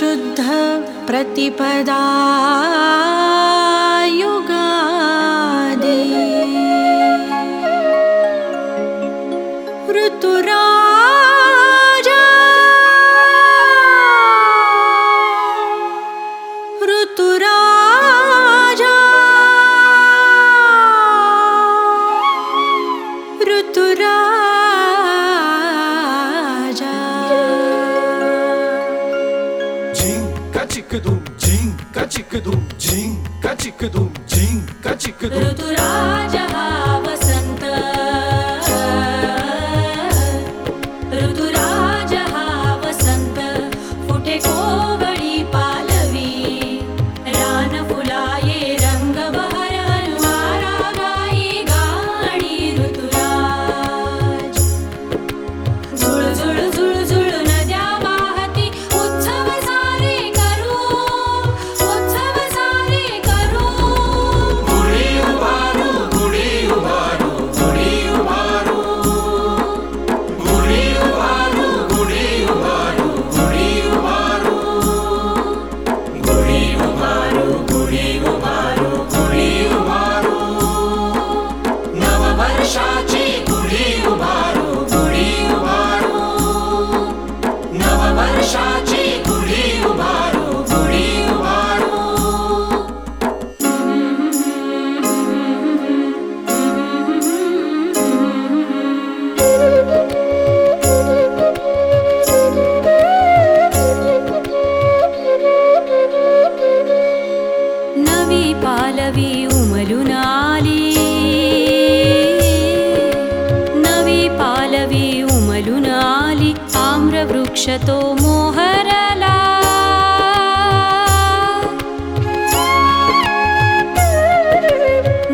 शुद्ध प्रतिपदा Yugadi Kaçikadum, Jim, Kaçikadum. Ruturaj.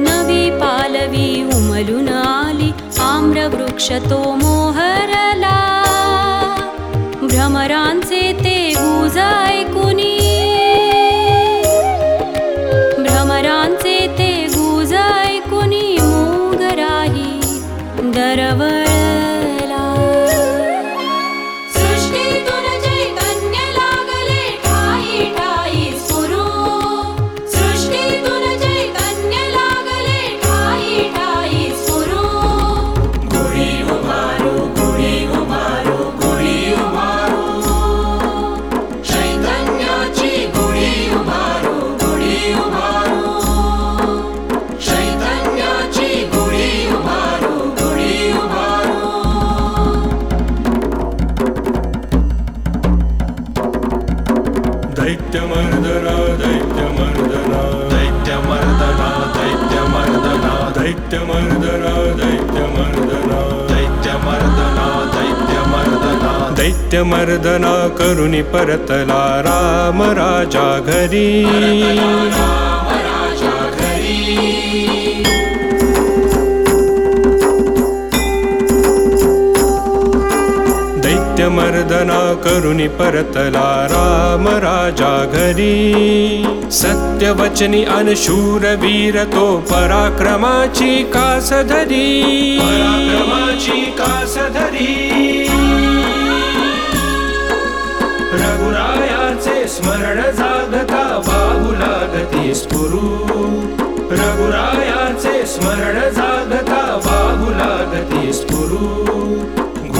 नवी पालवी उमलुनाली आम्रवृक्षतो मोहरला। आम्रवृक्षतो ते भूजाय कुनी दैत्यमर्दना दैत्यमर्दना। दैत्यमर्दना दैत्यमर्दना। दैत्यमर्दना दैत्यमर्दना करुणी परतला राम राजा घरी राम करुणी परतला राम राजा घरी. सत्यवचनी अनशूर वीर तो पराक्रमाची कास धरी पराक्रमाची कास धरी रघुरायाचे स्मरण जागता बाहुला गती स्फुरू. रघुरायाचे स्मरण जागता बाहुला गती स्फुरू.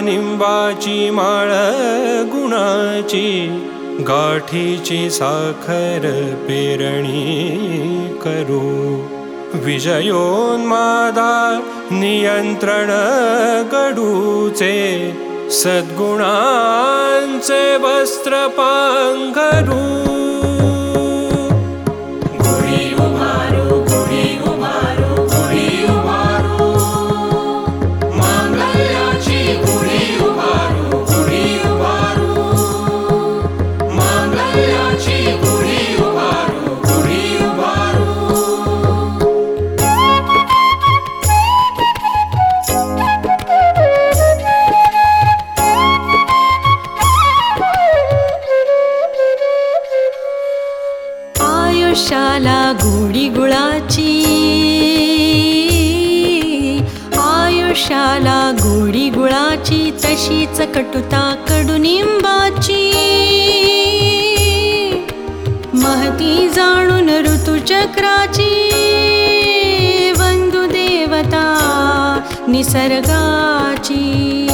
निंबाची माळ गुणाची गाठीची साखर पेरणी करू। विजयोन्मादा नियंत्रण गडूचे सद्गुणांचे वस्त्र पांघरू ुषाला गुडिगुळ आयुषाला गुडिगुळी तशीच कटुता कडुनिंबाची महती जाणन ऋतुचक्रा बन्धुदेवता निसर्गाची